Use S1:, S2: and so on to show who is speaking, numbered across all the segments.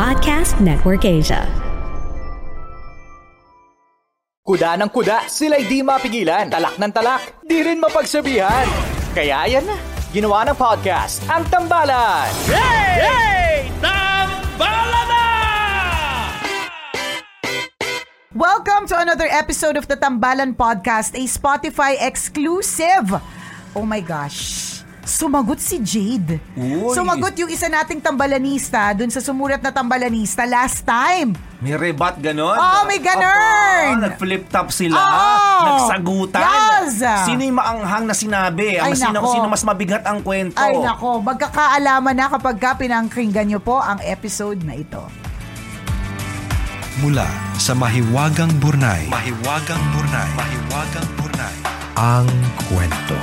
S1: Podcast Network Asia.
S2: Kuda ng kuda, sila'y di mapigilan. Talak ng talak, di rin mapagsabihan. Kaya yan na, ginawa ng podcast, ang Tambalan.
S3: Welcome to another episode of the Tambalan Podcast, a Spotify exclusive. Oh my gosh. Sumagot si Jade.
S4: Uy.
S3: Sumagot yung isa nating tambalanista dun sa sumulat na tambalanista last time.
S4: May rebat ganon?
S3: Oo, may ganon.
S4: Nag-flip top sila.
S3: Oo.
S4: Nagsagutan.
S3: Yes.
S4: Sino yung maanghang na sinabi? Ang
S3: Ay,
S4: sino,
S3: nako.
S4: sino mas mabigat ang kwento?
S3: Ay nako, magkakaalaman na kapag ka pinangkinggan nyo po ang episode na ito.
S5: Mula sa Mahiwagang Burnay. Mahiwagang Burnay. Mahiwagang Burnay. Ang kwento.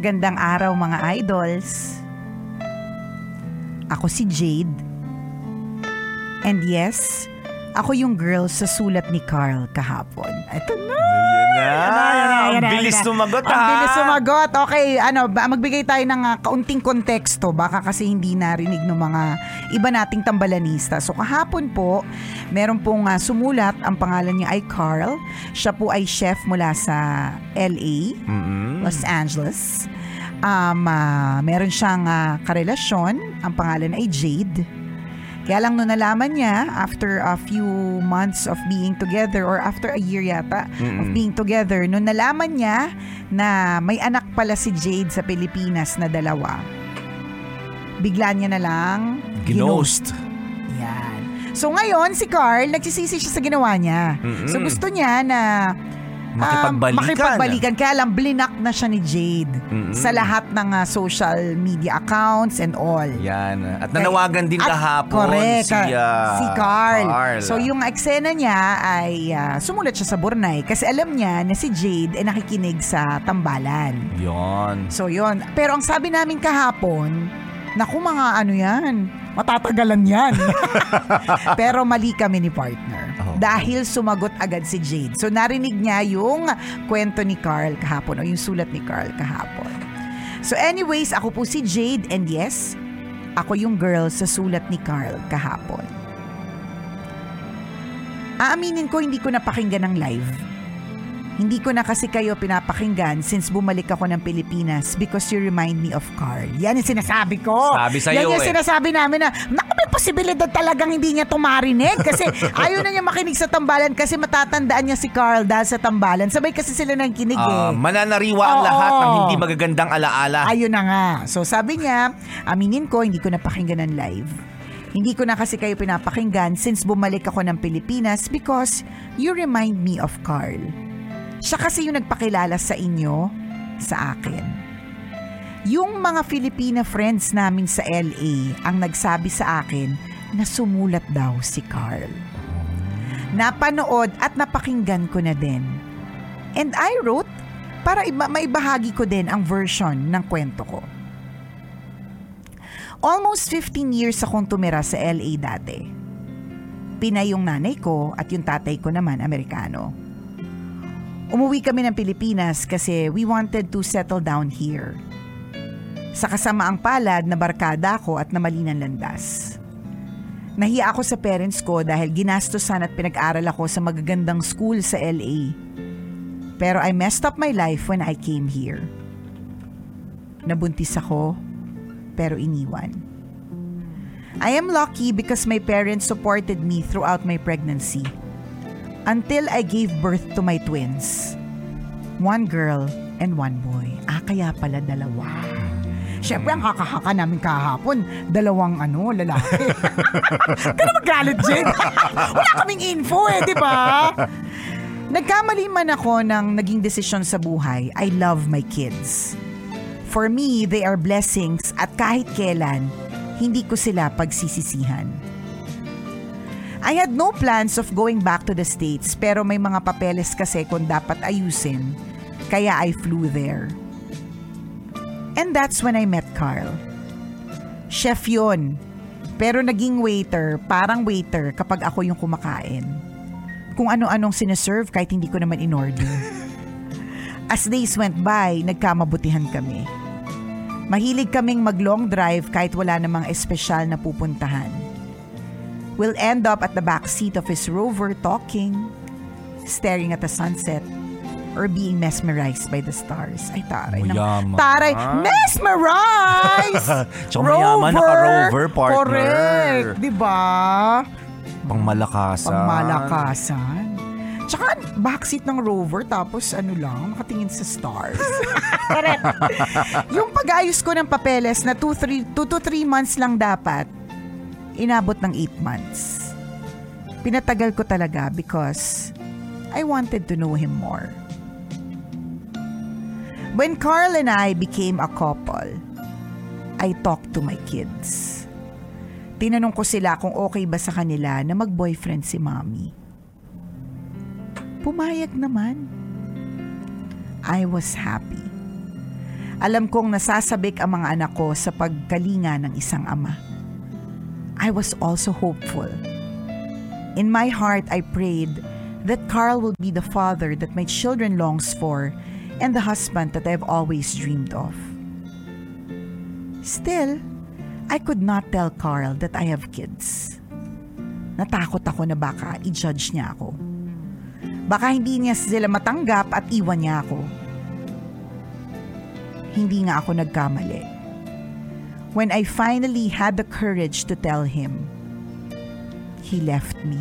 S3: Magandang araw mga idols. Ako si Jade. And yes, ako yung girl sa sulat ni Carl kahapon. Ito na!
S4: Yan na. Ang
S3: Ayan na,
S4: bilis
S3: ayan na.
S4: sumagot
S3: Ang
S4: ha.
S3: bilis sumagot. Okay, ano, magbigay tayo ng ah, kaunting konteksto. Baka kasi hindi narinig ng mga iba nating tambalanista. So kahapon po, meron pong ah, sumulat. Ang pangalan niya ay Carl. Siya po ay chef mula sa LA, Los Angeles. Um, ah, meron siyang ah, karelasyon. Ang pangalan ay Jade. Kaya lang nung nalaman niya, after a few months of being together, or after a year yata of being together, nung nalaman niya na may anak pala si Jade sa Pilipinas na dalawa, bigla niya na lang
S4: Ginost.
S3: Yan. So ngayon, si Carl, nagsisisi siya sa ginawa niya. So gusto niya na um,
S4: Makipagbalikan.
S3: makipagbalikan. Kaya lang, blinak na siya ni Jade
S4: Mm-mm.
S3: sa lahat ng ah, social media accounts and all.
S4: Yan. At nanawagan din
S3: At
S4: kahapon
S3: correct,
S4: si,
S3: ah, si Carl.
S4: Carl.
S3: So yung eksena niya ay ah, sumulat siya sa Burnay kasi alam niya na si Jade ay nakikinig sa tambalan.
S4: Yon.
S3: So yon. Pero ang sabi namin kahapon, naku mga ano yan, matatagalan yan. Pero mali kami ni partner.
S4: Oh.
S3: Dahil sumagot agad si Jade. So narinig niya yung kwento ni Carl kahapon o yung sulat ni Carl kahapon. So anyways, ako po si Jade and yes, ako yung girl sa sulat ni Carl kahapon. Aaminin ko hindi ko napakinggan ng live. Hindi ko na kasi kayo pinapakinggan since bumalik ako ng Pilipinas because you remind me of Carl. Yan yung sinasabi ko.
S4: Sabi sa'yo
S3: Yan yung
S4: eh.
S3: sinasabi namin na, naku, may posibilidad talagang hindi niya tumarinig kasi ayaw na niya makinig sa tambalan kasi matatandaan niya si Carl dahil sa tambalan. Sabay kasi sila nang kinig eh.
S4: Ah, mananariwa ang
S3: Oo.
S4: lahat ng hindi magagandang alaala.
S3: Ayun na nga. So sabi niya, aminin ko, hindi ko napakinggan ng live. Hindi ko na kasi kayo pinapakinggan since bumalik ako ng Pilipinas because you remind me of Carl. Siya kasi yung nagpakilala sa inyo, sa akin. Yung mga Filipina friends namin sa LA ang nagsabi sa akin na sumulat daw si Carl. Napanood at napakinggan ko na din. And I wrote para iba, maibahagi ko din ang version ng kwento ko. Almost 15 years akong tumira sa LA dati. Pinay yung nanay ko at yung tatay ko naman Amerikano. Umuwi kami ng Pilipinas kasi we wanted to settle down here. Sa kasamaang palad na barkada ako at namali ng landas. Nahiya ako sa parents ko dahil ginastosan at pinag-aral ako sa magagandang school sa LA. Pero I messed up my life when I came here. Nabuntis ako, pero iniwan. I am lucky because my parents supported me throughout my pregnancy. Until I gave birth to my twins. One girl and one boy. Ah, kaya pala dalawa. Siyempre, ang kakahaka namin kahapon, dalawang ano, lalaki. Kaya magalit, Jen. Wala kaming info eh, di ba? Nagkamali man ako ng naging desisyon sa buhay, I love my kids. For me, they are blessings at kahit kailan, hindi ko sila pagsisisihan. I had no plans of going back to the States pero may mga papeles kasi kung dapat ayusin, kaya I flew there. And that's when I met Carl. Chef yun, pero naging waiter, parang waiter kapag ako yung kumakain. Kung ano-anong sineserve kahit hindi ko naman in-order. As days went by, nagkamabutihan kami. Mahilig kaming mag-long drive kahit wala namang espesyal na pupuntahan. We'll end up at the back seat of his rover talking, staring at the sunset, or being mesmerized by the stars. Ay, taray.
S4: Mayaman.
S3: Taray. Mesmerized!
S4: Tsaka mayaman, naka-rover, partner.
S3: Correct. Di ba?
S4: Pangmalakasan.
S3: Pangmalakasan. Tsaka backseat ng rover tapos ano lang, nakatingin sa stars. Correct. yung pag-ayos ko ng papeles na 2 to 3 months lang dapat, inabot ng 8 months. Pinatagal ko talaga because I wanted to know him more. When Carl and I became a couple, I talked to my kids. Tinanong ko sila kung okay ba sa kanila na mag-boyfriend si mommy. Pumayag naman. I was happy. Alam kong nasasabik ang mga anak ko sa pagkalinga ng isang ama. I was also hopeful. In my heart, I prayed that Carl will be the father that my children longs for and the husband that I've always dreamed of. Still, I could not tell Carl that I have kids. Natakot ako na baka i-judge niya ako. Baka hindi niya sila matanggap at iwan niya ako. Hindi nga ako nagkamali. When I finally had the courage to tell him, he left me.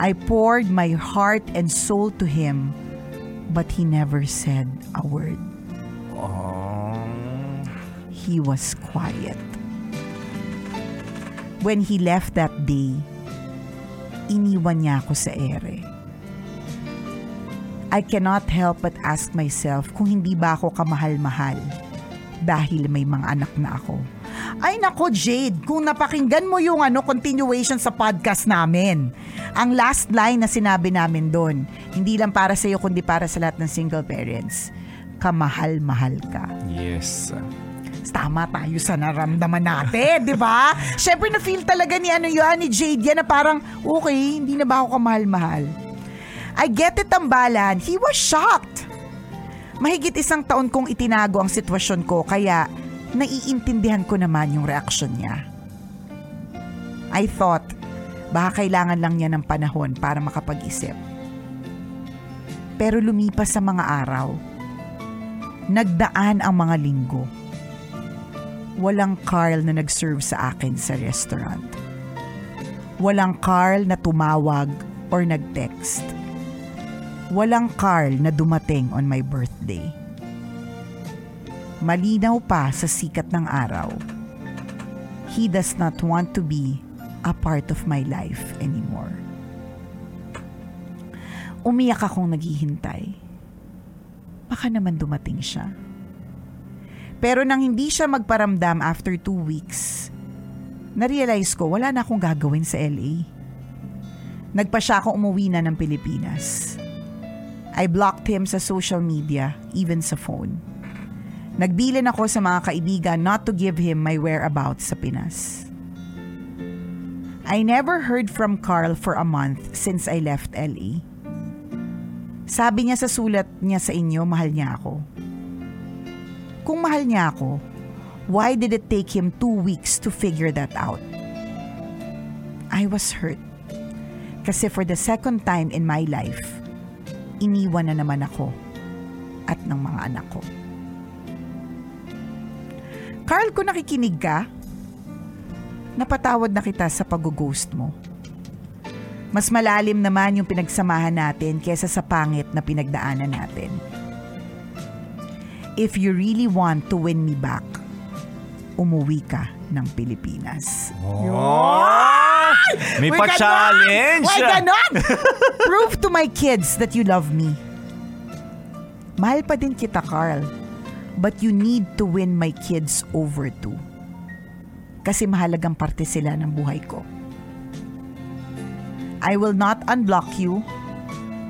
S3: I poured my heart and soul to him, but he never said a word. He was quiet. When he left that day, iniwan niya ako sa ere. I cannot help but ask myself kung hindi ba ako kamahal-mahal dahil may mga anak na ako. Ay nako Jade, kung napakinggan mo yung ano continuation sa podcast namin. Ang last line na sinabi namin doon, hindi lang para sa iyo kundi para sa lahat ng single parents. Kamahal-mahal ka.
S4: Yes.
S3: Tama tayo sa naramdaman natin, di ba? Siyempre na-feel talaga ni ano yun, ni Jade yan na parang, okay, hindi na ba ako kamahal-mahal? I get it tambalan, he was shocked. Mahigit isang taon kong itinago ang sitwasyon ko kaya naiintindihan ko naman yung reaksyon niya. I thought, baka kailangan lang niya ng panahon para makapag-isip. Pero lumipas sa mga araw. Nagdaan ang mga linggo. Walang Carl na nag-serve sa akin sa restaurant. Walang Carl na tumawag or nag-text. Walang Carl na dumating on my birthday. Malinaw pa sa sikat ng araw. He does not want to be a part of my life anymore. Umiyak akong naghihintay. Baka naman dumating siya. Pero nang hindi siya magparamdam after two weeks, na-realize ko wala na akong gagawin sa LA. Nagpa siya akong umuwi na ng Pilipinas. I blocked him sa social media, even sa phone. Nagbilin ako sa mga kaibigan not to give him my whereabouts sa Pinas. I never heard from Carl for a month since I left LA. Sabi niya sa sulat niya sa inyo, mahal niya ako. Kung mahal niya ako, why did it take him two weeks to figure that out? I was hurt. Kasi for the second time in my life, iniwan na naman ako at ng mga anak ko. Carl, kung nakikinig ka, napatawad na kita sa pag-ghost mo. Mas malalim naman yung pinagsamahan natin kesa sa pangit na pinagdaanan natin. If you really want to win me back, umuwi ka ng Pilipinas.
S4: May pa-challenge.
S3: Uy, ganon! Prove to my kids that you love me. Mahal pa din kita, Carl. But you need to win my kids over too. Kasi mahalagang parte sila ng buhay ko. I will not unblock you,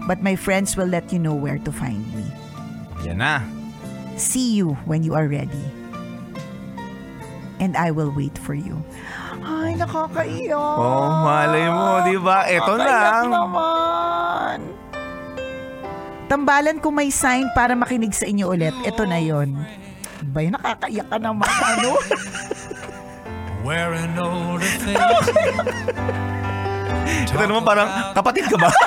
S3: but my friends will let you know where to find me.
S4: Yan na.
S3: See you when you are ready. And I will wait for you. Ay, nakakaiyak.
S4: Oh, malay mo, di ba? Eto
S3: Nakakaiyak
S4: na.
S3: naman. Tambalan kung may sign para makinig sa inyo ulit. Ito na yon. Ba yun, nakakaiyak ka naman. Ano?
S5: Wearing older things.
S4: Ito naman parang, kapatid ka ba?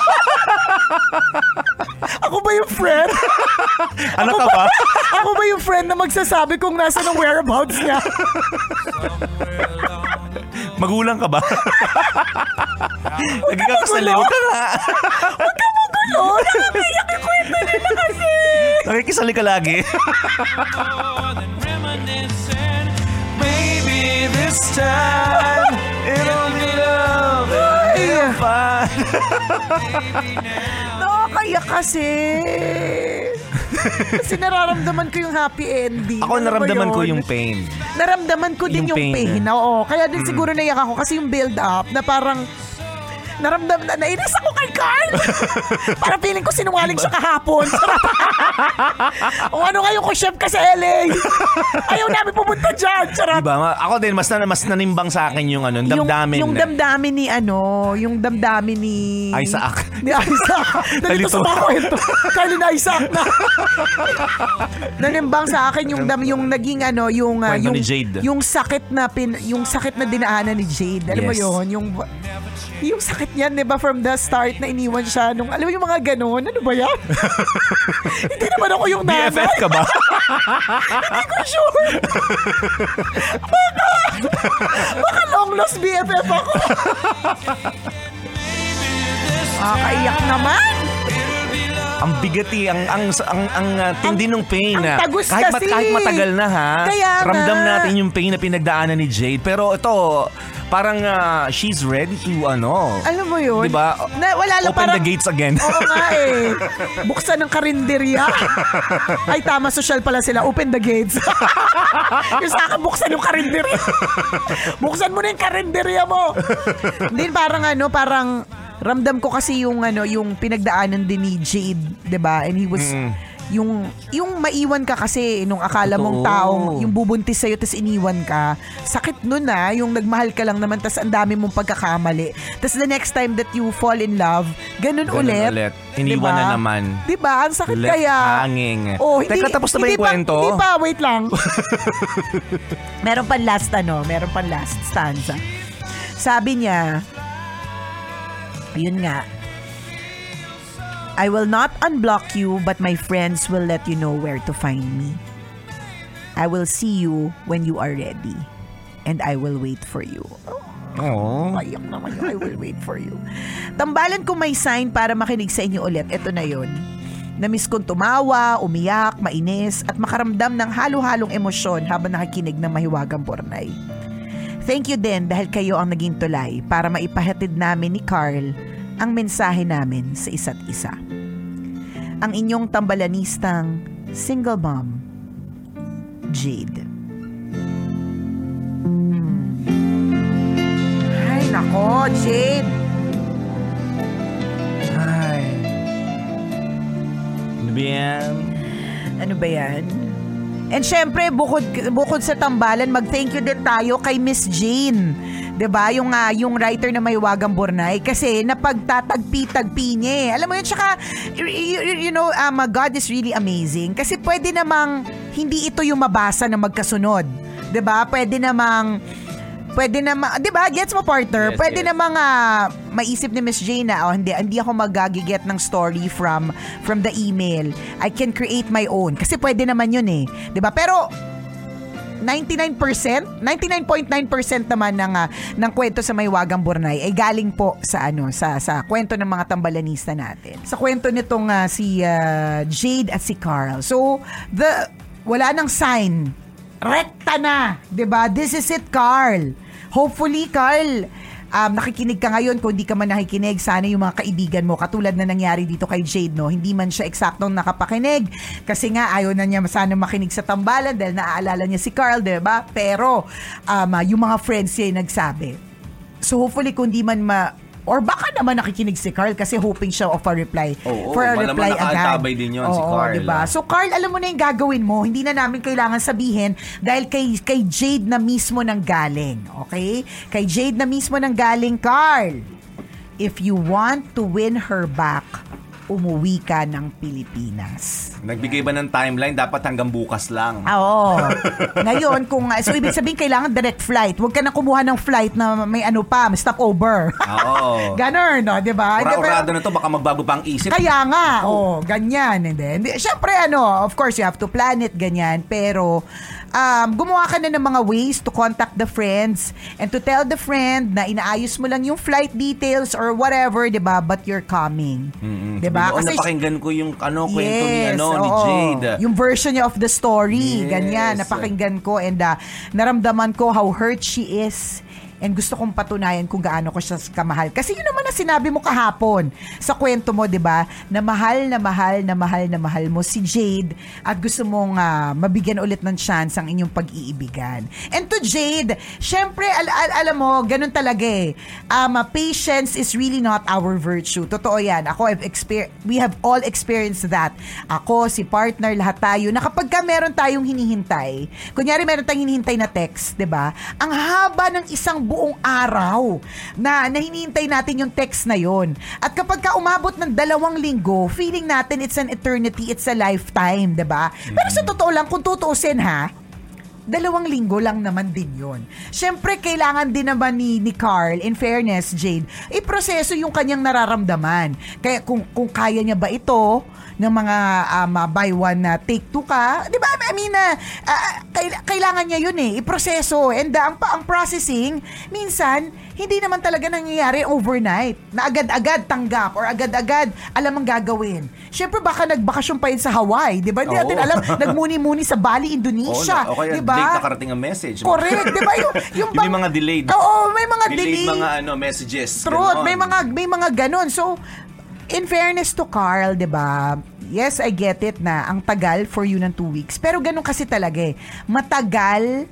S3: Ako ba yung friend?
S4: Anak ka ba?
S3: Ako ba yung friend na magsasabi kung nasa ng whereabouts niya?
S4: Magulang ka ba? Lagi ka kasali. Huwag ka nga.
S3: Ano? Nakakaiyak yung kwento nila kasi.
S4: Nakikisali ka lagi. Maybe this time it'll be love and fun.
S3: Nakakaiyak kasi. Kasi nararamdaman ko yung happy ending.
S4: Ako
S3: Ano
S4: naramdaman ko
S3: yun?
S4: yung pain.
S3: Naramdaman ko din
S4: Yung
S3: yung,
S4: pain.
S3: pain. Oo, kaya din siguro naiyak ako kasi yung build up na parang naramdam na nainis ako kay Carl. Para feeling ko sinungaling siya kahapon. o ano ngayon ko chef ka sa LA? Ayaw namin pumunta dyan. Charot.
S4: Diba? Ma- Ako din, mas, na, mas nanimbang sa akin yung ano, damdamin.
S3: Yung, yung damdamin ni ano, yung damdamin ni...
S4: Isaac.
S3: Ni Isaac. Nalito sa mga kwento. Kali na Isaac na. Nanimbang sa akin yung dam, yung naging ano, yung ah,
S4: Kwento
S3: yung
S4: ni Jade.
S3: yung sakit na pin, yung sakit na dinaanan ni Jade. Alam mo
S4: Yes.
S3: yun, yung yung sakit niyan, 'di ba, from the start na iniwan siya nung alam mo yung mga ganun. Ano ba 'yan? Hindi naman ako yung nanay.
S4: BFF ka ba?
S3: Hindi ko sure. Baka, baka long lost BFF ako. Nakakaiyak naman.
S4: Ang bigati, ang ang ang, ang uh, tindi ng pain.
S3: ang tagus
S4: kahit,
S3: kasi.
S4: kahit matagal na ha.
S3: Kaya.
S4: Ramdam natin yung pain na pinagdaanan ni Jade. Pero ito, parang ah, she's ready to ano.
S3: Alam mo yun?
S4: Diba?
S3: Na, wala lang
S4: Open
S3: parang,
S4: the gates again.
S3: Oo nga eh. Buksan ng karinderya. Ay, tama, social pala sila. Open the gates. yung sa akin, buksan yung karinderya. buksan mo na yung karinderya mo. Hindi, parang ano, parang ramdam ko kasi yung ano, yung pinagdaanan din ni Jade, 'di ba? And he was yung yung maiwan ka kasi nung akala mong taong yung bubuntis sa'yo tapos iniwan ka. Sakit nun na yung nagmahal ka lang naman tapos ang dami mong pagkakamali. Tapos the next time that you fall in love ganun,
S4: Ganun
S3: ulit
S4: ulit. Iniwan na naman.
S3: di ba? Ang sakit
S4: Left
S3: kaya.
S4: Hanging.
S3: oh hindi,
S4: Teka, tapos na ba yung kwento?
S3: hindi pa wait lang. Meron pa last ano? Meron pa last stanza. Sabi niya yun nga I will not unblock you, but my friends will let you know where to find me. I will see you when you are ready. And I will wait for you.
S4: Oh.
S3: Naman yung I will wait for you. Tambalan ko may sign para makinig sa inyo ulit. Ito na yon. Namiss kong tumawa, umiyak, mainis, at makaramdam ng halo-halong emosyon habang nakikinig ng mahiwagang pornay. Thank you din dahil kayo ang naging tulay para maipahatid namin ni Carl ang mensahe namin sa isa't isa. Ang inyong tambalanistang single mom, Jade. Ay, nako, Jade.
S4: Ay. Ano ba yan?
S3: Ano ba yan? And syempre, bukod, bukod sa tambalan, mag-thank you din tayo kay Miss Jane. 'Di ba Yung, ah, yung writer na may wagang Bornay. Kasi napagtatagpi-tagpi niya eh. Alam mo yun, tsaka, you, you- know, um, God is really amazing. Kasi pwede namang, hindi ito yung mabasa na magkasunod. 'Di ba Pwede namang, pwede namang, 'di ba Gets mo, partner?
S4: Yes,
S3: pwede
S4: yes.
S3: namang ah, maisip ni Miss Jane na, oh, hindi, hindi ako magagiget ng story from from the email. I can create my own. Kasi pwede naman yun eh. 'Di ba Pero, 99%, 99.9% naman ng ah, ng kwento sa Maywagang Burnay ay galing po sa ano sa sa kwento ng mga tambalanista natin. Sa kwento nitong ah, si ah, Jade at si Carl. So, the wala nang sign. Rekta na, 'di ba? This is it, Carl. Hopefully, Carl, um, nakikinig ka ngayon. Kung di ka man nakikinig, sana yung mga kaibigan mo, katulad na nangyari dito kay Jade, no? Hindi man siya eksaktong nakapakinig. Kasi nga, ayaw na niya sana makinig sa tambalan dahil naaalala niya si Carl, di ba? Pero, um, ah, yung mga friends niya yung nagsabi. So, hopefully, kung di man ma... Or baka naman nakikinig si Carl kasi hoping siya of a reply.
S4: Oo,
S3: for a reply agad.
S4: din yun si
S3: Oo,
S4: Carl,
S3: diba?
S4: ah.
S3: So Carl, alam mo na yung gagawin mo. Hindi na namin kailangan sabihin dahil kay, kay Jade na mismo nang galing. Okay? Kay Jade na mismo nang galing, Carl. If you want to win her back, umuwi ka ng Pilipinas.
S4: Nagbigay ba ng timeline? Dapat hanggang bukas lang.
S3: Ah, Oo. Ngayon, kung, so ibig sabihin kailangan direct flight. Huwag ka na kumuha ng flight na may ano pa, may stopover.
S4: Oo.
S3: Ganon, no? Di ba?
S4: Ura-urado na to, baka magbago pa ang isip.
S3: kaya nga, oh, ganyan. Hindi, hindi. Siyempre, ano, of course, you have to plan it, ganyan. Pero, um, gumawa ka na ng mga ways to contact the friends and to tell the friend na inaayos mo lang yung flight details or whatever, di ba? But you're coming. Di ba?
S4: Oo, napakinggan ko yung ano, kwento ni,
S3: Yes,
S4: ano, ni
S3: oo.
S4: Jade.
S3: Yung version niya of the story.
S4: Yes.
S3: Ganyan, napakinggan ko and uh, naramdaman ko how hurt she is and gusto kong patunayan kung gaano ko siya kamahal. Kasi yun naman na sinabi mo kahapon sa kwento mo, di ba? Na mahal na mahal na mahal na mahal mo si Jade at gusto mong ah, mabigyan ulit ng chance ang inyong pag-iibigan. And to Jade, syempre, al- al- alam mo, ganun talaga eh. Um, ah, patience is really not our virtue. Totoo yan. Ako, I've exper- we have all experienced that. Ako, si partner, lahat tayo, na kapag ka meron tayong hinihintay, kunyari meron tayong hinihintay na text, 'di ba? Ang haba ng isang buong araw na, na hinihintay natin yung text na yon. At kapag ka umabot ng dalawang linggo, feeling natin it's an eternity, it's a lifetime, 'di ba? Pero sa totoo lang, kung tutuusin ha, dalawang linggo lang naman din yon. Siyempre, kailangan din naman ni, ni Carl, in fairness, Jade, iproseso yung kanyang nararamdaman. Kaya kung, kung kaya niya ba ito, ng mga um, buy one na take two ka, di ba? I mean, uh, uh, kail- kailangan niya yun eh, iproseso. And uh, ang, pa- ang processing, minsan, hindi naman talaga nangyayari overnight. Na agad-agad tanggap or agad-agad alam ang gagawin. Siyempre, baka nagbakasyon pa yun sa Hawaii, di ba? Hindi natin alam, nagmuni-muni sa Bali, Indonesia.
S4: Oo, na- o kaya
S3: di ba?
S4: late nakarating ang message.
S3: Correct, di ba? Yung, yung,
S4: Yung may mga delayed.
S3: Oo, may mga
S4: delayed
S3: delayed.
S4: mga ano, messages.
S3: Truth, may mga may mga ganun. So, in fairness to Carl, 'di ba? Yes, I get it na ang tagal for you ng two weeks. Pero ganun kasi talaga eh. Matagal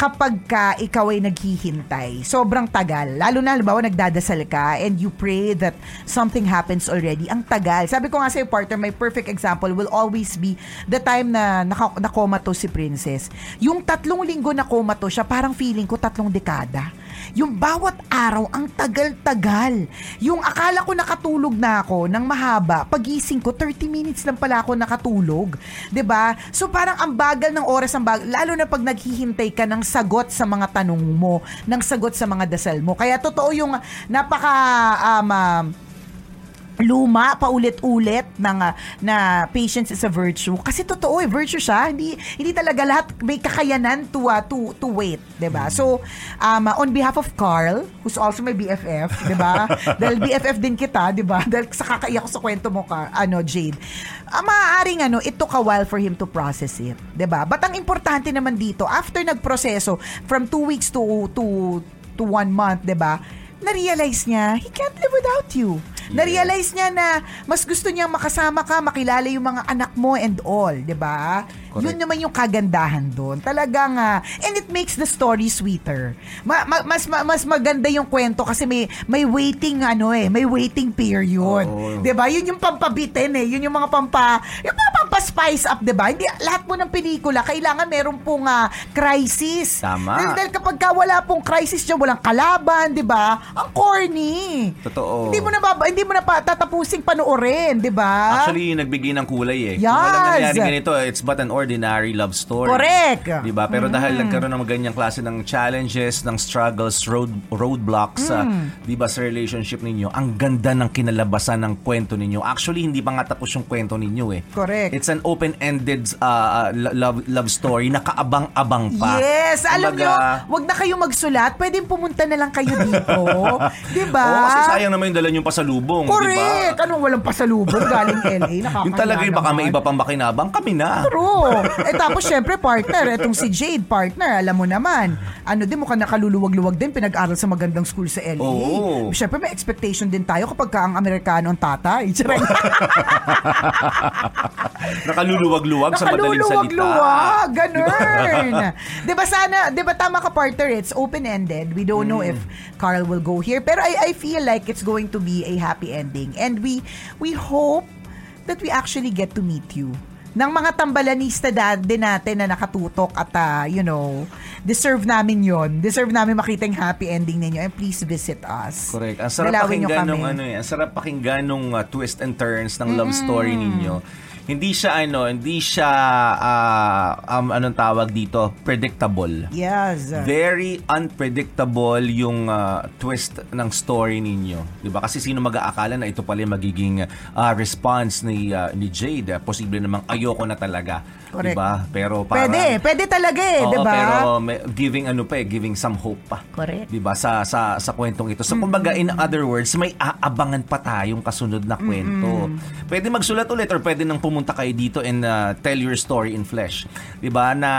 S3: kapag ka ikaw ay naghihintay. Sobrang tagal. Lalo na, halimbawa, nagdadasal ka and you pray that something happens already. Ang tagal. Sabi ko nga sa'yo, partner, my perfect example will always be the time na naka, nakomato si Princess. Yung tatlong linggo na komato siya, parang feeling ko tatlong dekada. Yung bawat araw, ang tagal-tagal. Yung akala ko nakatulog na ako ng mahaba, pagising ko, 30 minutes lang pala ako nakatulog. 'Di ba? So parang ang bagal ng oras, ang bagal, lalo na pag naghihintay ka ng sagot sa mga tanong mo, ng sagot sa mga dasal mo. Kaya totoo yung napaka um, um, luma paulit-ulit ng ah, na patience is a virtue. Kasi totoo eh virtue siya. Hindi hindi talaga lahat may kakayanan to ah, to to wait 'di ba? So um, on behalf of Carl who's also my BFF 'di ba? Dahil BFF din kita 'di ba? Dahil sa kakaiyak ko sa kwento mo ka ano Jade. Uh, maaaring ano it took a while for him to process it 'di ba? But ang importante naman dito after nagproseso from two weeks to to to one month 'di ba? Na-realize niya, he can't live without you. Na-realize niya na mas gusto niyang makasama ka, makilala yung mga anak mo and all, 'di ba? Yun naman yung kagandahan doon. Talagang ah, and it makes the story sweeter. Ma- ma- mas ma- mas maganda yung kwento kasi may may waiting ano eh, may waiting period. 'Di ba? Yun yung pampabitin eh, yun yung mga pampa yung mga pampa-spice up, 'di ba? Hindi lahat po ng pelikula kailangan meron pong ah, crisis.
S4: Tama.
S3: Dahil, dahil kapag ka wala pong crisis dyan, walang kalaban, 'di ba? Ang corny.
S4: Totoo.
S3: Hindi mo na baba, hindi mo na pa, tatapusing panoorin, 'di ba?
S4: Actually, nagbigay ng kulay eh. Kung
S3: Yes.
S4: walang nangyari ganito, it's but an ordinary love story.
S3: Correct. Mm.
S4: Diba? Pero dahil nagkaroon ng ganyang klase ng challenges, ng struggles, road roadblocks, sa
S3: Mm.
S4: diba, sa relationship ninyo, ang ganda ng kinalabasan ng kwento ninyo. Actually, hindi pa nga tapos yung kwento ninyo eh.
S3: Correct.
S4: It's an open-ended uh, lo- love love story na kaabang-abang pa.
S3: Yes, alam nyo,
S4: Kumbaga,
S3: wag na kayong magsulat, pwedeng pumunta na lang kayo dito. 'Di ba?
S4: Oo, kasi sayang naman yung dala yung pasalubong,
S3: Correct.
S4: diba?
S3: Ano, walang pasalubong galing LA. Nakakaya
S4: Yung talaga yung baka may
S3: naman.
S4: iba pang makinabang, kami na.
S3: True. Eh tapos syempre partner, etong si Jade partner, alam mo naman. Ano din mukhang nakaluluwag-luwag din pinag-aral sa magandang school sa LA.
S4: Oo.
S3: Syempre may expectation din tayo kapag ka ang Amerikano ang tatay.
S4: Nakaluluwag-luwag sa madaling salita.
S3: Nakaluluwag-luwag, ganun. 'Di ba sana, 'di ba tama ka partner, it's open-ended. We don't know if Carl will go here, pero I I feel like it's going to be a happy ending. And we we hope that we actually get to meet you ng mga tambalanista da, din natin na nakatutok at ah, you know, deserve namin yon Deserve namin makita yung happy ending ninyo and please visit us.
S4: Correct. Ang sarap
S3: Dalawin
S4: pakinggan nung ano eh, ang sarap pakinggan nung uh, twist and turns ng love story ninyo. Hindi siya ano, hindi siya ah, um, anong tawag dito, predictable.
S3: Yes.
S4: Very unpredictable yung uh, twist ng story ninyo. 'Di ba? Kasi sino mag-aakala na ito pala yung magiging uh, response ni uh, ni Jade? Posible namang ayoko na talaga.
S3: Correct.
S4: ba? Pero parang
S3: Pwede, pwede talaga eh,
S4: Oo,
S3: 'di ba?
S4: pero may- giving ano pa eh, giving some hope pa.
S3: Correct.
S4: 'Di ba? Sa sa sa kwentong ito. So kumbaga in other words, may aabangan pa tayong kasunod na kwento. Pwede magsulat ulit or pwede nang pumunta kayo dito and uh, tell your story in flesh. 'Di ba? Na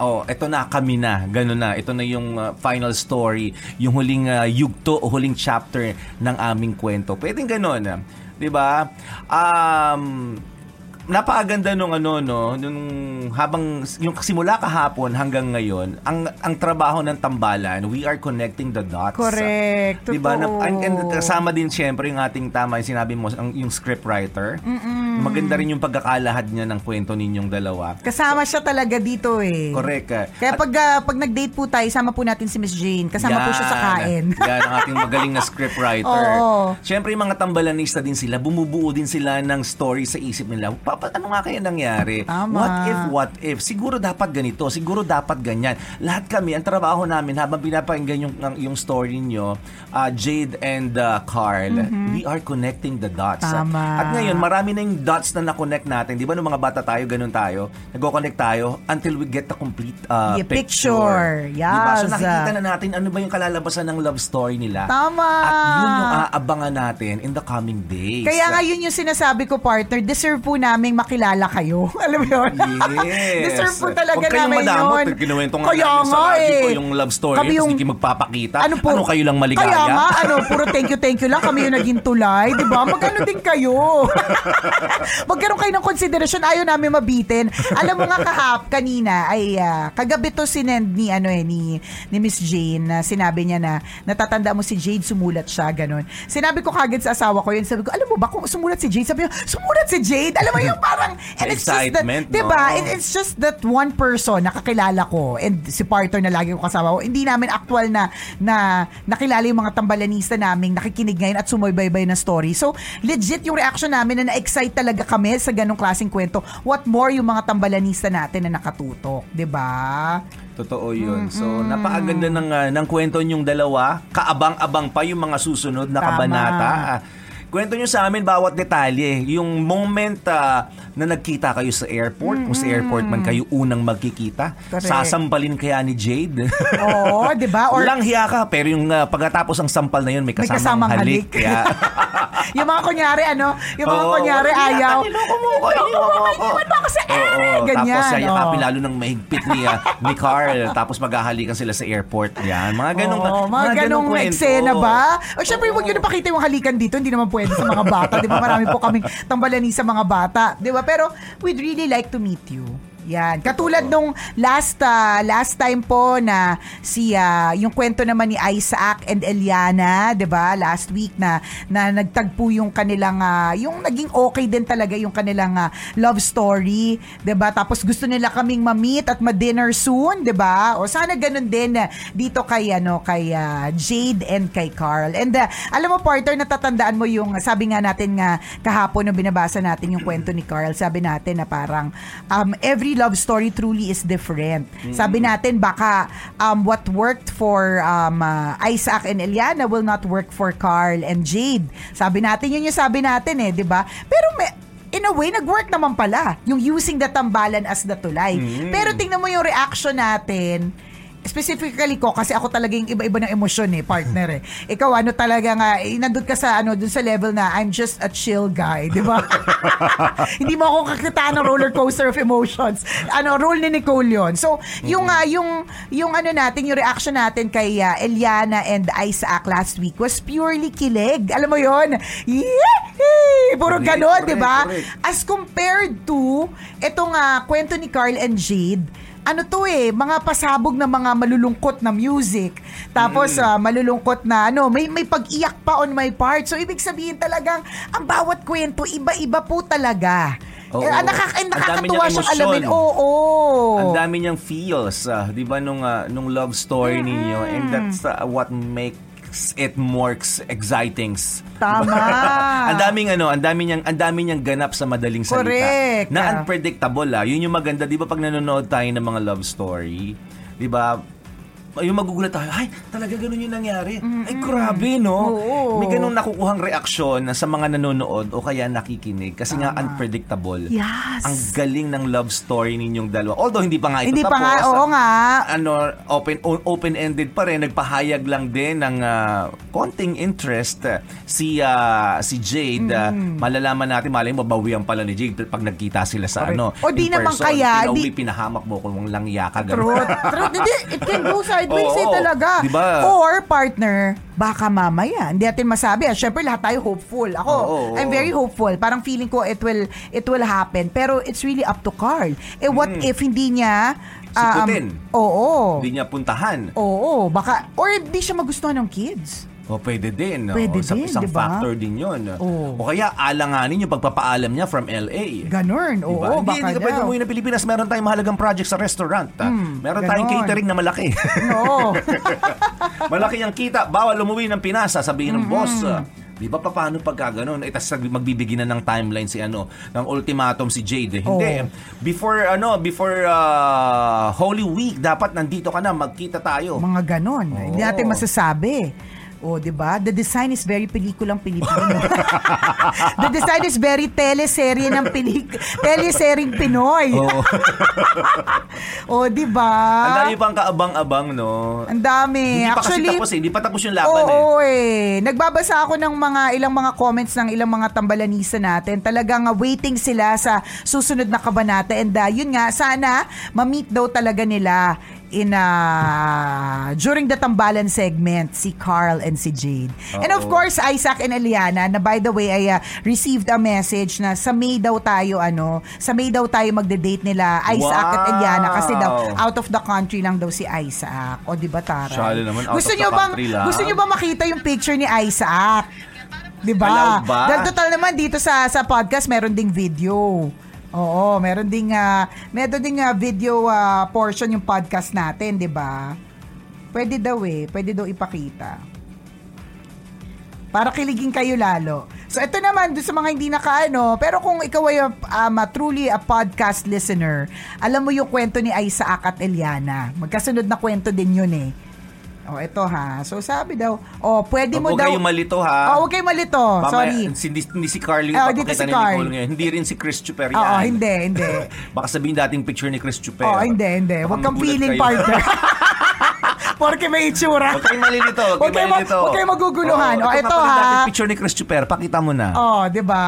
S4: oh, eto na kami na, ganun na. Ito na yung uh, final story, yung huling uh, yugto o huling chapter ng aming kwento. Pwedeng ganun. 'Di ba? Um napakaganda nung ano no nung habang yung simula kahapon hanggang ngayon ang ang trabaho ng tambalan we are connecting the dots
S3: Correct.
S4: Di ba? Na, and, and kasama din syempre yung ating tama yung sinabi mo ang yung script writer maganda rin yung pagkakalahad niya ng kwento ninyong dalawa
S3: Kasama siya talaga dito eh.
S4: correct ah.
S3: Kaya
S4: At-
S3: pag, ah, pag nag-date po tayo, sama po natin si Miss Jane. Kasama po siya sa kain.
S4: Yan ang ating magaling na scriptwriter.
S3: Oo.
S4: Siyempre, yung mga tambalanista din sila, bumubuo din sila ng story sa isip nila. Papa, ano nga kaya nangyari?
S3: Tama.
S4: What if, what if? Siguro dapat ganito, siguro dapat ganyan. Lahat kami, ang trabaho namin habang pinapakinggan yung, yung story nyo, uh, Jade and uh, Carl, we are connecting the dots.
S3: Mm-hmm. Tama.
S4: At ngayon, marami na yung dots na na-connect natin. Di ba nung mga bata tayo, ganun tayo, nag-connect tayo until we get the complete uh,
S3: Yeah, picture.
S4: Diba? So
S3: Yes.
S4: nakikita na natin ano ba yung kalalabasan ng love story nila.
S3: Tama.
S4: At yun yung aabangan natin in the coming days.
S3: Kaya nga yun yung sinasabi ko, partner, deserve po naming makilala kayo. Alam mo yun?
S4: Yes.
S3: deserve po talaga
S4: Huwag kayong
S3: namin
S4: madamot.
S3: yun.
S4: Kinuwento nga
S3: Kaya
S4: namin sa
S3: nga
S4: radyo
S3: eh.
S4: yung love story.
S3: Kami yung-
S4: hindi magpapakita.
S3: Ano po?
S4: kayo lang maligaya?
S3: Kaya nga, ano, puro thank you, thank you lang. Kami yung naging tulay. Di ba? Magkano din kayo? Magkaroon kayo ng konsiderasyon. Ayaw namin mabitin. Alam mo nga kahap, kanina, ay ah, kagabi to sinend ni, ano eh, ni, ni Miss Jane na sinabi niya na natatanda mo si Jade, sumulat siya, ganun. Sinabi ko kagad sa asawa ko yun. Sabi ko, alam mo ba kung sumulat si Jade? Sabi niya, sumulat si Jade. Alam mo yung parang, and it's just that,
S4: Excitement,
S3: di ba?
S4: no?
S3: It- it's just that one person na kakilala ko and si partner na lagi ko kasama ko, hindi namin actual na na nakilala yung mga tambalanista namin nakikinig ngayon at sumubaybay na story. So, legit yung reaction namin na na-excite talaga kami sa ganong klaseng kwento. What more yung mga tambalanista natin na nakatutok, 'di ba?
S4: Totoo yun. So, napakaganda ng, ah, ng kwento nyong dalawa. Kaabang-abang pa yung mga susunod na
S3: Tama.
S4: kabanata. Kwento nyo sa amin bawat detalye. Yung moment ah, na nagkita kayo sa airport, kung sa airport man kayo unang magkikita,
S3: Correct.
S4: sasampalin kaya ni Jade.
S3: Oo, di ba? Or
S4: Walang hiya ka, pero yung ah, pagkatapos ng sampal na yun, may
S3: May
S4: kasamang,
S3: kasamang
S4: halik.
S3: halik.
S4: Kaya,
S3: yung mga kunyari, ano, yung mga
S4: Oo,
S3: kunyari ayaw.
S4: niloko mo ako, iniwan mo ako.
S3: Iniwan mo ako sa.
S4: Oo,
S3: Ganyan.
S4: Tapos yayakapin
S3: oo.
S4: lalo ng mahigpit ni, ah, ni Carl. tapos maghahalikan sila sa airport. Yan, mga ganong,
S3: Oo, mga, ganong
S4: kwento.
S3: eksena ba? O syempre, huwag nyo na pakita yung halikan dito. Hindi naman pwede sa mga bata. Di ba? Marami po kaming tambalani sa mga bata. Di ba? Pero we'd really like to meet you. Yan. Katulad nung last ah, last time po na si ah, yung kwento naman ni Isaac and Eliana, 'di ba? Last week na na nagtagpo yung kanilang ah, yung naging okay din talaga yung kanilang ah, love story, 'di ba? Tapos gusto nila kaming ma-meet at ma-dinner soon, 'di ba? O sana ganun din ah, dito kay ano kay ah, Jade and kay Carl. And ah, alam mo partner natatandaan mo yung sabi nga natin nga kahapon nung binabasa natin yung kwento ni Carl, sabi natin na parang um, every love story truly is different. Sabi natin baka um, what worked for um, uh, Isaac and Eliana will not work for Carl and Jade. Sabi natin yun yung sabi natin eh, 'di ba? Pero may in a way, nag-work naman pala. Yung using the tambalan as the tulay. Pero tingnan mo yung reaction natin specifically ko kasi ako talaga yung iba-iba ng emosyon eh, partner eh. Ikaw ano talaga nga, eh, nandun ka sa ano, dun sa level na I'm just a chill guy, di ba? Hindi mo ako kakitaan ng roller coaster of emotions. Ano, role ni Nicole yun. So, yung, ah, yung, yung ano natin, yung reaction natin kay ah, Eliana and Isaac last week was purely kilig. Alam mo yun? Yee! Puro ganon, di ba? As compared to itong ah, kwento ni Carl and Jade, ano to eh, mga pasabog na mga malulungkot na music. Tapos
S4: Mm.
S3: ah, malulungkot na ano, may may pag-iyak pa on my part. So ibig sabihin talagang ang bawat kwento iba-iba po talaga.
S4: Oo.
S3: Eh, nakaka- eh,
S4: Ang dami
S3: nakakatuwa siyang alamin. Oo.
S4: Ang dami niyang feels, ah, 'di ba nung ah, nung love story ninyo and that's ah, what makes it more ex- exciting.
S3: Tama.
S4: ang daming ano, ang dami niyang ang dami niyang ganap sa madaling salita.
S3: Correct.
S4: Na unpredictable ah. Yun yung maganda, 'di ba pag nanonood tayo ng mga love story, 'di ba? Yung magugulat tayo, ay, talaga ganun yung nangyari. Ay, grabe, no?
S3: Oo.
S4: May ganun nakukuhang reaksyon sa mga nanonood o kaya nakikinig kasi nga unpredictable.
S3: Yes.
S4: Ang galing ng love story ninyong dalawa. Although hindi pa nga ito
S3: Hindi
S4: tapos.
S3: pa nga, oo nga.
S4: Ano, open open-ended pa rin. Nagpahayag lang din ng ah, konting interest ah, si ah, si Jade. ah, malalaman natin, malay mo, bawian pala ni Jade pag nagkita sila sa
S3: Correct.
S4: ano.
S3: O di
S4: in
S3: naman
S4: person.
S3: kaya,
S4: Pinauwi,
S3: di-
S4: pinahamak mo kung langya ka.
S3: Truth. Truth. Hindi, it can go sideways eh
S4: Oo,
S3: talaga.
S4: diba?
S3: Or, partner, baka mamaya. Hindi natin masabi. Ah, Siyempre, lahat tayo hopeful. Ako,
S4: oo.
S3: I'm very hopeful. Parang feeling ko it will it will happen. Pero it's really up to Carl. Eh, what if hindi niya... um,
S4: Sikutin.
S3: oo.
S4: Hindi niya puntahan.
S3: Oo. Baka, or hindi siya magustuhan ng kids.
S4: O pwede din. no?
S3: Pwede
S4: Sa-
S3: din,
S4: Isang
S3: di ba?
S4: factor din yun.
S3: Oo.
S4: O kaya alanganin yung pagpapaalam niya from LA.
S3: Ganun. Oo,
S4: Diba? hindi,
S3: baka
S4: hindi ka pwede
S3: daw.
S4: umuwi ng Pilipinas. Meron tayong mahalagang project sa restaurant. ah. Meron tayong
S3: ganon.
S4: catering na malaki.
S3: Oo.
S4: malaki ang kita. Bawal umuwi ng Pinas, sasabihin ng boss. ah. Di ba pa paano pagka ganun? Eh, tas magbibigyan na ng timeline si ano, ng ultimatum si Jade. Eh. Hindi.
S3: Oo.
S4: Before ano, before ah, Holy Week, dapat nandito ka na, magkita tayo.
S3: Mga ganon. Hindi natin masasabi. O, di ba? The design is very pelikulang Pilipino. The design is very teleserye ng pelik teleseryeng Pinoy.
S4: Oo.
S3: o, di ba?
S4: Ang dami pang kaabang-abang, no?
S3: Ang dami.
S4: Hindi pa
S3: Actually,
S4: kasi tapos eh. Hindi pa tapos yung laban eh.
S3: Oo eh. Nagbabasa ako ng mga ilang mga comments ng ilang mga tambalanisa natin. Talagang uh, waiting sila sa susunod na kabanata. And uh, yun nga, sana ma-meet daw talaga nila in uh, during the tambalan segment si Carl and si Jade. And of course, Isaac and Eliana na by the way ay uh, received a message na sa May daw tayo ano, sa May daw tayo magde-date nila Isaac at
S4: Wow.
S3: Eliana kasi daw out of the country lang daw si Isaac. O di ba Tara?
S4: Naman,
S3: gusto nyo bang
S4: lang.
S3: gusto nyo ba makita yung picture ni Isaac? 'Di ba? Dahil total naman dito sa sa podcast meron ding video. Oo, meron ding ah, meron ding ah, video ah, portion yung podcast natin, 'di ba? Pwede daw eh, pwede daw ipakita. Para kiligin kayo lalo. So ito naman doon sa mga hindi nakaano, pero kung ikaw ay um, truly a podcast listener, alam mo yung kwento ni Isaac at Eliana. Magkasunod na kwento din yun eh. Oh, ito ha. So sabi daw, oh, pwede mo
S4: Huwag
S3: daw.
S4: kayong malito ha.
S3: Oh, huwag kayong malito.
S4: Mamaya,
S3: Sorry.
S4: Hindi, hindi si Carl yung
S3: Oh, dito
S4: ipapakita
S3: si
S4: ni
S3: Carl.
S4: Nicole ngayon. Hindi rin si Chris Chuper yan.
S3: Oo, hindi, hindi.
S4: Baka sabihin dating picture ni Chris Chuper.
S3: Oh, hindi, hindi. Huwag kang feeling
S4: kayo.
S3: partner. Porque may itsura.
S4: Huwag kayong malilito. Huwag
S3: Huwag kayo,
S4: kayong malilito.
S3: ma- huwag kayo maguguluhan.
S4: Oo,
S3: oh, ito ha.
S4: dating picture ni Chris Chuper. Pakita mo na.
S3: Oh, 'di ba?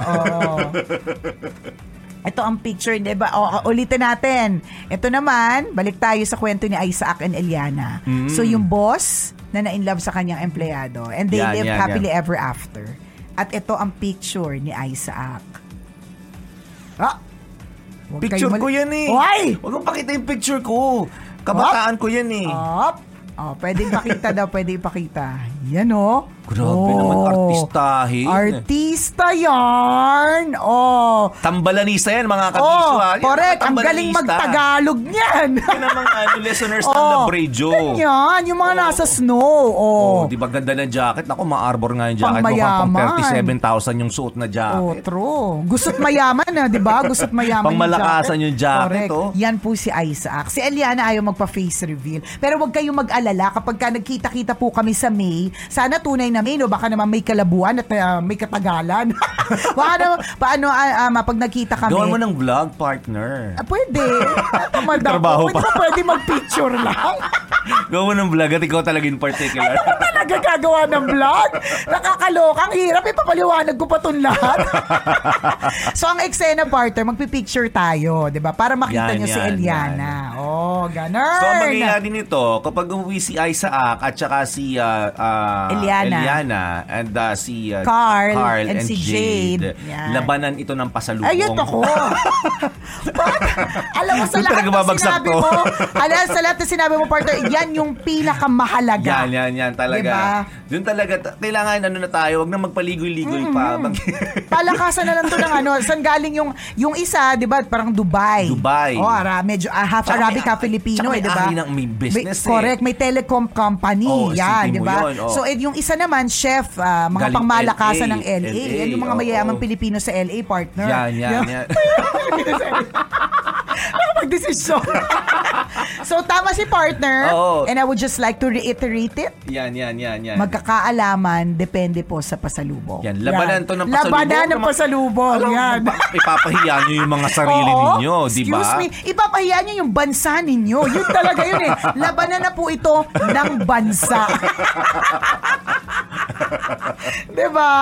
S3: Oh. Ito ang picture, 'di ba? Oh, ulitin natin. Ito naman, balik tayo sa kwento ni Isaac and Eliana.
S4: Mm.
S3: So yung boss na na-in love sa kanyang empleyado and they
S4: Yan,
S3: lived
S4: yan,
S3: happily
S4: yan.
S3: ever after. At ito ang picture ni Isaac. Ah! Huwag
S4: Picture ko yan eh.
S3: Hoy!
S4: Huwag mong pakita yung picture ko. Kabataan ko yan eh.
S3: Op! Oh, pwede ipakita daw, pwede ipakita. Yan oh.
S4: Grabe naman, artistahin.
S3: Artista yarn. Oh.
S4: Tambalanista yan, mga
S3: Oh,
S4: ha? Yan,
S3: correct. Ang galing
S4: tambalanista.
S3: magtagalog niyan.
S4: Yan ang mga ano, listeners ng
S3: Oh,
S4: Radio.
S3: Ganyan, yung mga nasa snow.
S4: Oh,
S3: Oh.
S4: di ba ganda ng jacket? Ako, ma-arbor nga yung jacket. Mukhang pang
S3: Pangmayaman.
S4: 37,000 yung suot na
S3: Oh,
S4: jacket.
S3: true. Gusto't mayaman na, di ba? Gusto't mayaman
S4: Pangmalakasan yung jacket,
S3: Correct.
S4: oh.
S3: Yan po si Isaac. Si Eliana ayaw magpa-face reveal. Pero wag kayong mag-alala kapag ka nagkita-kita po kami sa May, sana tunay na May, no? Baka naman may kalabuan at uh, may katagalan. Naman, paano, ah, ah, pag nagkita kami.
S4: Gawan mo ng vlog, partner.
S3: Ah, pwede. Ito, madam.
S4: Trabaho
S3: pwede
S4: pa.
S3: ba pwede mag-picture lang?
S4: Gawan mo ng vlog at ikaw talaga in particular.
S3: Ano talaga gagawa ng vlog? Nakakaloka. Ang hirap. Ipapaliwanag ko pa itong lahat. so, ang eksena partner, magpipicture tayo, di ba? Para makita
S4: Yan,
S3: nyo si
S4: yan,
S3: Eliana. Oh, ganun.
S4: So, ang mangyayari nito, kapag umuwi si Isaac at saka si ah, ah,
S3: Eliana.
S4: Eliana and ah, si ah,
S3: Carl
S4: and,
S3: and si Jade. Yan.
S4: labanan ito ng pasalubong.
S3: Ayun ako. alam mo, sa lahat ng sinabi
S4: to.
S3: mo, alam, sa lahat ng sinabi mo, partner, yan yung pinakamahalaga.
S4: Yan, yan, yan talaga.
S3: Diba?
S4: Doon talaga, ta- kailangan ano na tayo, wag na magpaligoy-ligoy pa. Mag-
S3: Palakasan na lang to ng ano, saan galing yung yung isa, 'di ba? Parang Dubai.
S4: Dubai.
S3: Oh, ara, medyo ah, half
S4: Tsaka
S3: Arabic,
S4: may-
S3: half Filipino,
S4: tsaka may
S3: eh, 'di ba?
S4: ari ng- may business, eh.
S3: Correct, may telecom company,
S4: Oh,
S3: yan, 'di ba?
S4: oh.
S3: So, eh, yung isa naman chef, ah, mga
S4: Galing
S3: pangmalakasan
S4: LA,
S3: ng LA.
S4: LA,
S3: Yan yung mga
S4: oo.
S3: mayayamang Pilipino sa LA, partner.
S4: yan, yan, yan.
S3: Nakapag-desisyon. so, tama si partner.
S4: Oo.
S3: And I would just like to reiterate it.
S4: yan, yan, yan, yan.
S3: Magkakaalaman, depende po sa pasalubong.
S4: Yan, labanan to ng pasalubong.
S3: Labanan ng pasalubong.
S4: Alam
S3: yan.
S4: Ipapahiya nyo yung mga sarili
S3: Oo.
S4: ninyo, di ba?
S3: Excuse me, ipapahiya niyo yung bansa ninyo. Yun talaga yun eh. Labanan na po ito ng bansa. di ba?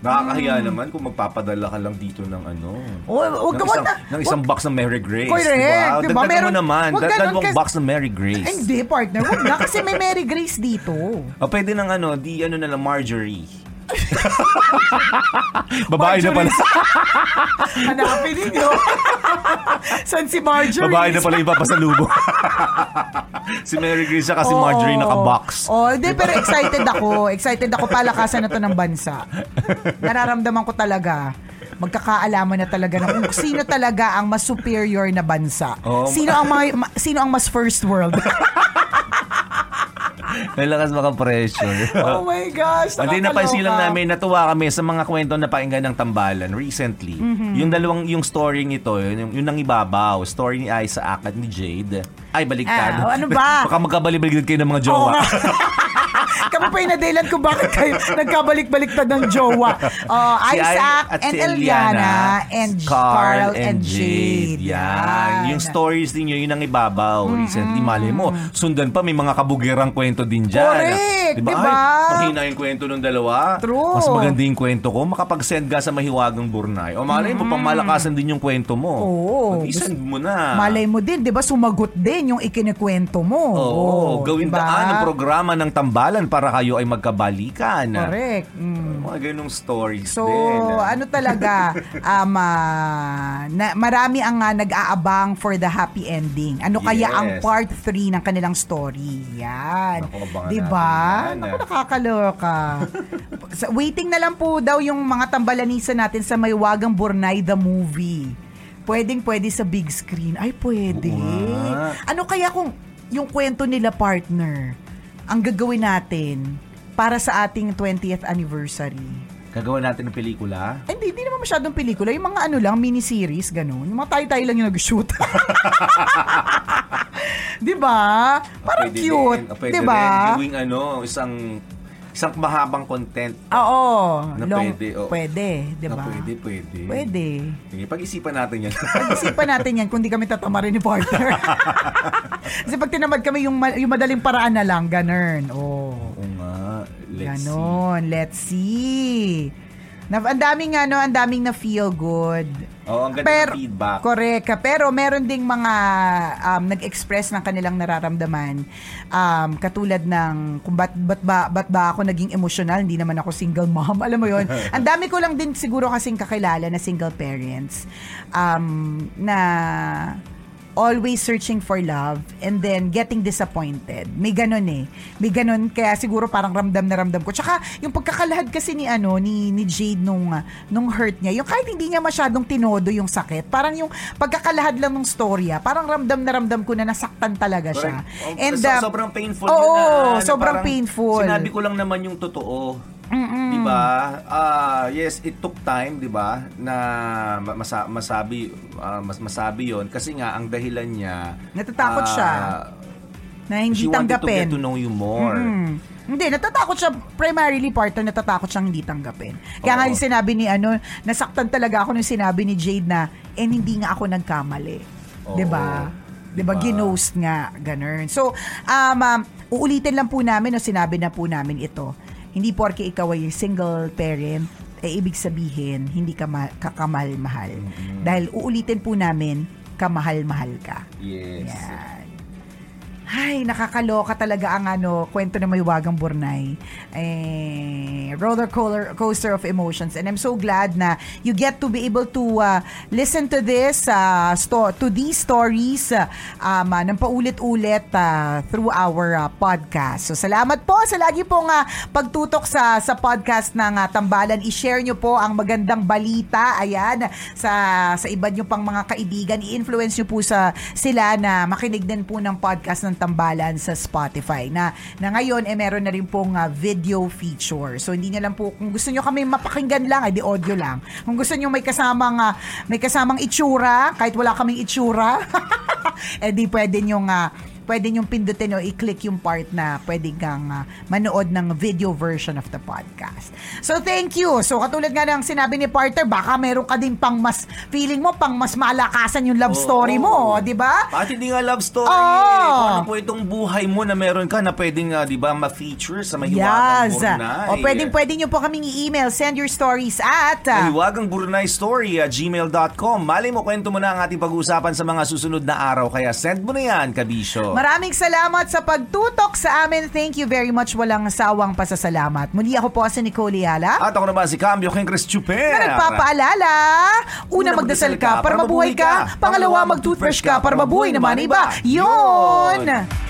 S4: Nakakahiya naman kung magpapadala ka lang dito ng ano.
S3: Oh, wag
S4: ng
S3: ka-
S4: isang,
S3: wag na-
S4: ng isang
S3: wag-
S4: box ng Mary Grace.
S3: Correct,
S4: Diba?
S3: diba?
S4: Dagdagan mo naman.
S3: wag ganun
S4: mong box ng Mary Grace.
S3: Hindi, partner. Huwag na kasi may Mary Grace dito.
S4: O pwede ng ano, di ano na lang, Marjorie. Babae na pala.
S3: Hanapin ninyo. San si Marjorie?
S4: Babae na pala yung papasalubong. si Mary Grace siya kasi Marjorie
S3: Oo.
S4: naka-box.
S3: Oh, hindi, pero excited ako. Excited ako palakasan na to ng bansa. Nararamdaman ko talaga magkakaalaman na talaga na kung sino talaga ang mas superior na bansa.
S4: Oo.
S3: Sino ang mga, sino ang mas first world?
S4: May lakas maka-pressure.
S3: oh my gosh.
S4: Hindi napansin lang namin, natuwa kami sa mga kwento na pakinggan ng tambalan recently.
S3: Mhm.
S4: Yung dalawang, yung story nito, yun, yung nang ibabaw, story ni Isaac at ni Jade. Ay, baliktad.
S3: Ah, ano ba?
S4: Baka magkabali-baliktad kayo ng mga
S3: Oo
S4: jowa.
S3: nga. Kami pa nadahilan kung bakit kayo nagkabalik-baliktad ng jowa. Oh,
S4: Si Ay-
S3: Isaac
S4: at
S3: and
S4: si
S3: Eliana and Carl and Jade.
S4: Yan. Yung stories ninyo, yun ang ibabaw. Recently, mali mo, sundan pa, may mga kabugirang kwento din dyan.
S3: Correct,
S4: Diba?
S3: diba?
S4: Ay, mahina yung kwento ng dalawa.
S3: True.
S4: Mas maganda yung kwento ko. Makapag-send ka sa mahiwagang burnay. O malay mo, pamalakasan din yung kwento mo.
S3: Oo.
S4: Mag-isend mo na.
S3: Malay mo din, di ba, sumagot din yung ikinikwento mo.
S4: Oo, gawin
S3: diba?
S4: daan ang programa ng tambalan para kayo ay magkabalikan.
S3: Correct. Mm.
S4: Mga ganong stories
S3: So,
S4: din.
S3: ano talaga, um, ah, na, marami ang ah, nag-aabang for the happy ending. Ano kaya
S4: Yes.
S3: ang part 3 ng kanilang story? Yan.
S4: Naku, abangan
S3: Di ba?
S4: natin yan,
S3: Naku, nakakaloka. Waiting na lang po daw yung mga tambalanisa natin sa Maywagang Burnay the movie. Pwedeng pwede sa big screen. Ay, pwede.
S4: Nga.
S3: Ano kaya kung yung kwento nila partner ang gagawin natin para sa ating 20th anniversary?
S4: Gagawa natin ng pelikula.
S3: Hindi, hindi naman masyadong pelikula. Yung mga ano lang, mini-series, ganun. Yung mga tayo-tayo lang yung nag-shoot. Di ba? Parang
S4: Pwede
S3: cute.
S4: Din, o pwede
S3: Di ba?
S4: rin gawing ano, isang isang mahabang content.
S3: Oo.
S4: Na
S3: long-
S4: pwede, oo.
S3: Pwede, di
S4: Na
S3: ba?
S4: pwede, pwede.
S3: Pwede.
S4: Sige, pag-isipan natin yan.
S3: Pag-isipan natin yan kung di kami tatamarin ni partner. Kasi pag tinamad kami yung, yung madaling paraan na lang, ganun. Oh.
S4: Oo nga. Let's
S3: Ganon. Let's see. Na, ang daming ano, ang daming na feel good.
S4: Oo, ang ganda
S3: Pero,
S4: ng feedback.
S3: correct. Pero meron ding mga um, nag-express ng kanilang nararamdaman. Um, katulad ng kung ba't, ba't, ba, ba't ba ako naging emotional, hindi naman ako single mom. Alam mo yon Ang dami ko lang din siguro kasing kakilala na single parents um, na always searching for love and then getting disappointed. May ganun eh. May ganun kaya siguro parang ramdam na ramdam ko. Tsaka yung pagkakalahad kasi ni ano ni ni Jade nung nung hurt niya, yung kahit hindi niya masyadong tinodo yung sakit, parang yung pagkakalahad lang ng storya, parang ramdam na ramdam ko na nasaktan talaga siya.
S4: Correct. Oh,
S3: And
S4: so-
S3: uh,
S4: sobrang painful
S3: Oo,
S4: yun na, na
S3: sobrang
S4: parang
S3: painful.
S4: Sinabi ko lang naman yung totoo. 'Di ba? Ah, yes, it took time, 'di ba? Na ma- masa- masabi ah, mas masabi 'yon kasi nga ang dahilan niya
S3: Natatakot
S4: ah,
S3: siya na hindi
S4: she wanted to
S3: tanggapin.
S4: get to know you more.
S3: Mm. Hindi, natatakot siya, primarily partner, natatakot siyang hindi tanggapin. Kaya nga yung sinabi ni, ano, nasaktan talaga ako nung sinabi ni Jade na, eh, hindi nga ako nagkamali.
S4: Oo.
S3: 'Di ba? 'Di ba?
S4: Diba?
S3: Ginost nga, ganun. So, um, um, uulitin lang po namin, o sinabi na po namin ito, hindi porke ikaw ay single parent, eh, ibig sabihin, hindi ka ma- kakamahal-mahal. Dahil uulitin po namin, kamahal-mahal ka.
S4: Yes.
S3: Yan. Ay, nakakaloka talaga ang ano, kwento ng Mahiwagang Burnay. Eh, roller coaster, coaster of emotions. And I'm so glad na you get to be able to uh, listen to this, uh, sto- to these stories uh, um, uh, ng paulit-ulit uh, through our uh, podcast. So, salamat po sa lagi pong uh, pagtutok sa, sa podcast ng uh, Tambalan. I-share nyo po ang magandang balita. Ayan, sa, sa iba nyo pang mga kaibigan. I-influence nyo po sa, sila na makinig din po ng podcast ng Tambalan sa Spotify. Na, na ngayon, eh, meron na rin pong uh, video feature. So, hindi nyo lang po, kung gusto nyo kami mapakinggan lang, ay di audio lang. Kung gusto nyo may kasamang, uh, may kasamang itsura, kahit wala kaming itsura, eh di pwede nyo nga pwede nyo pindutin o i-click yung part na pwede kang ah, manood ng video version of the podcast. So, thank you. So, katulad nga ng sinabi ni Parter, baka meron ka din pang mas, feeling mo, pang mas malakasan yung love
S4: Oo.
S3: story mo, di ba?
S4: Bakit hindi nga love story? Kung ano po itong buhay mo na meron ka na pwedeng, ah, di ba, ma-feature sa Mahiwagang
S3: Yes.
S4: Burnay.
S3: O, pwedeng pwede nyo po kaming i-email. Send your stories at... ah,
S4: Mahiwagang Story at gmail.com. Mali mo, kwento mo na ang ating pag-uusapan sa mga susunod na araw. Kaya send mo na yan, Kabisyo.
S3: Maraming salamat sa pagtutok sa amin. Thank you very much. Walang sawang pasasalamat. Muli ako po si Nicole Yala.
S4: At ako naman si Cambio King Chris Chuper.
S3: na nagpapaalala. Una, magdasal ka para mabuhay ka. Pangalawa, mag-toothbrush ka para mabuhay naman iba. Yun!
S6: The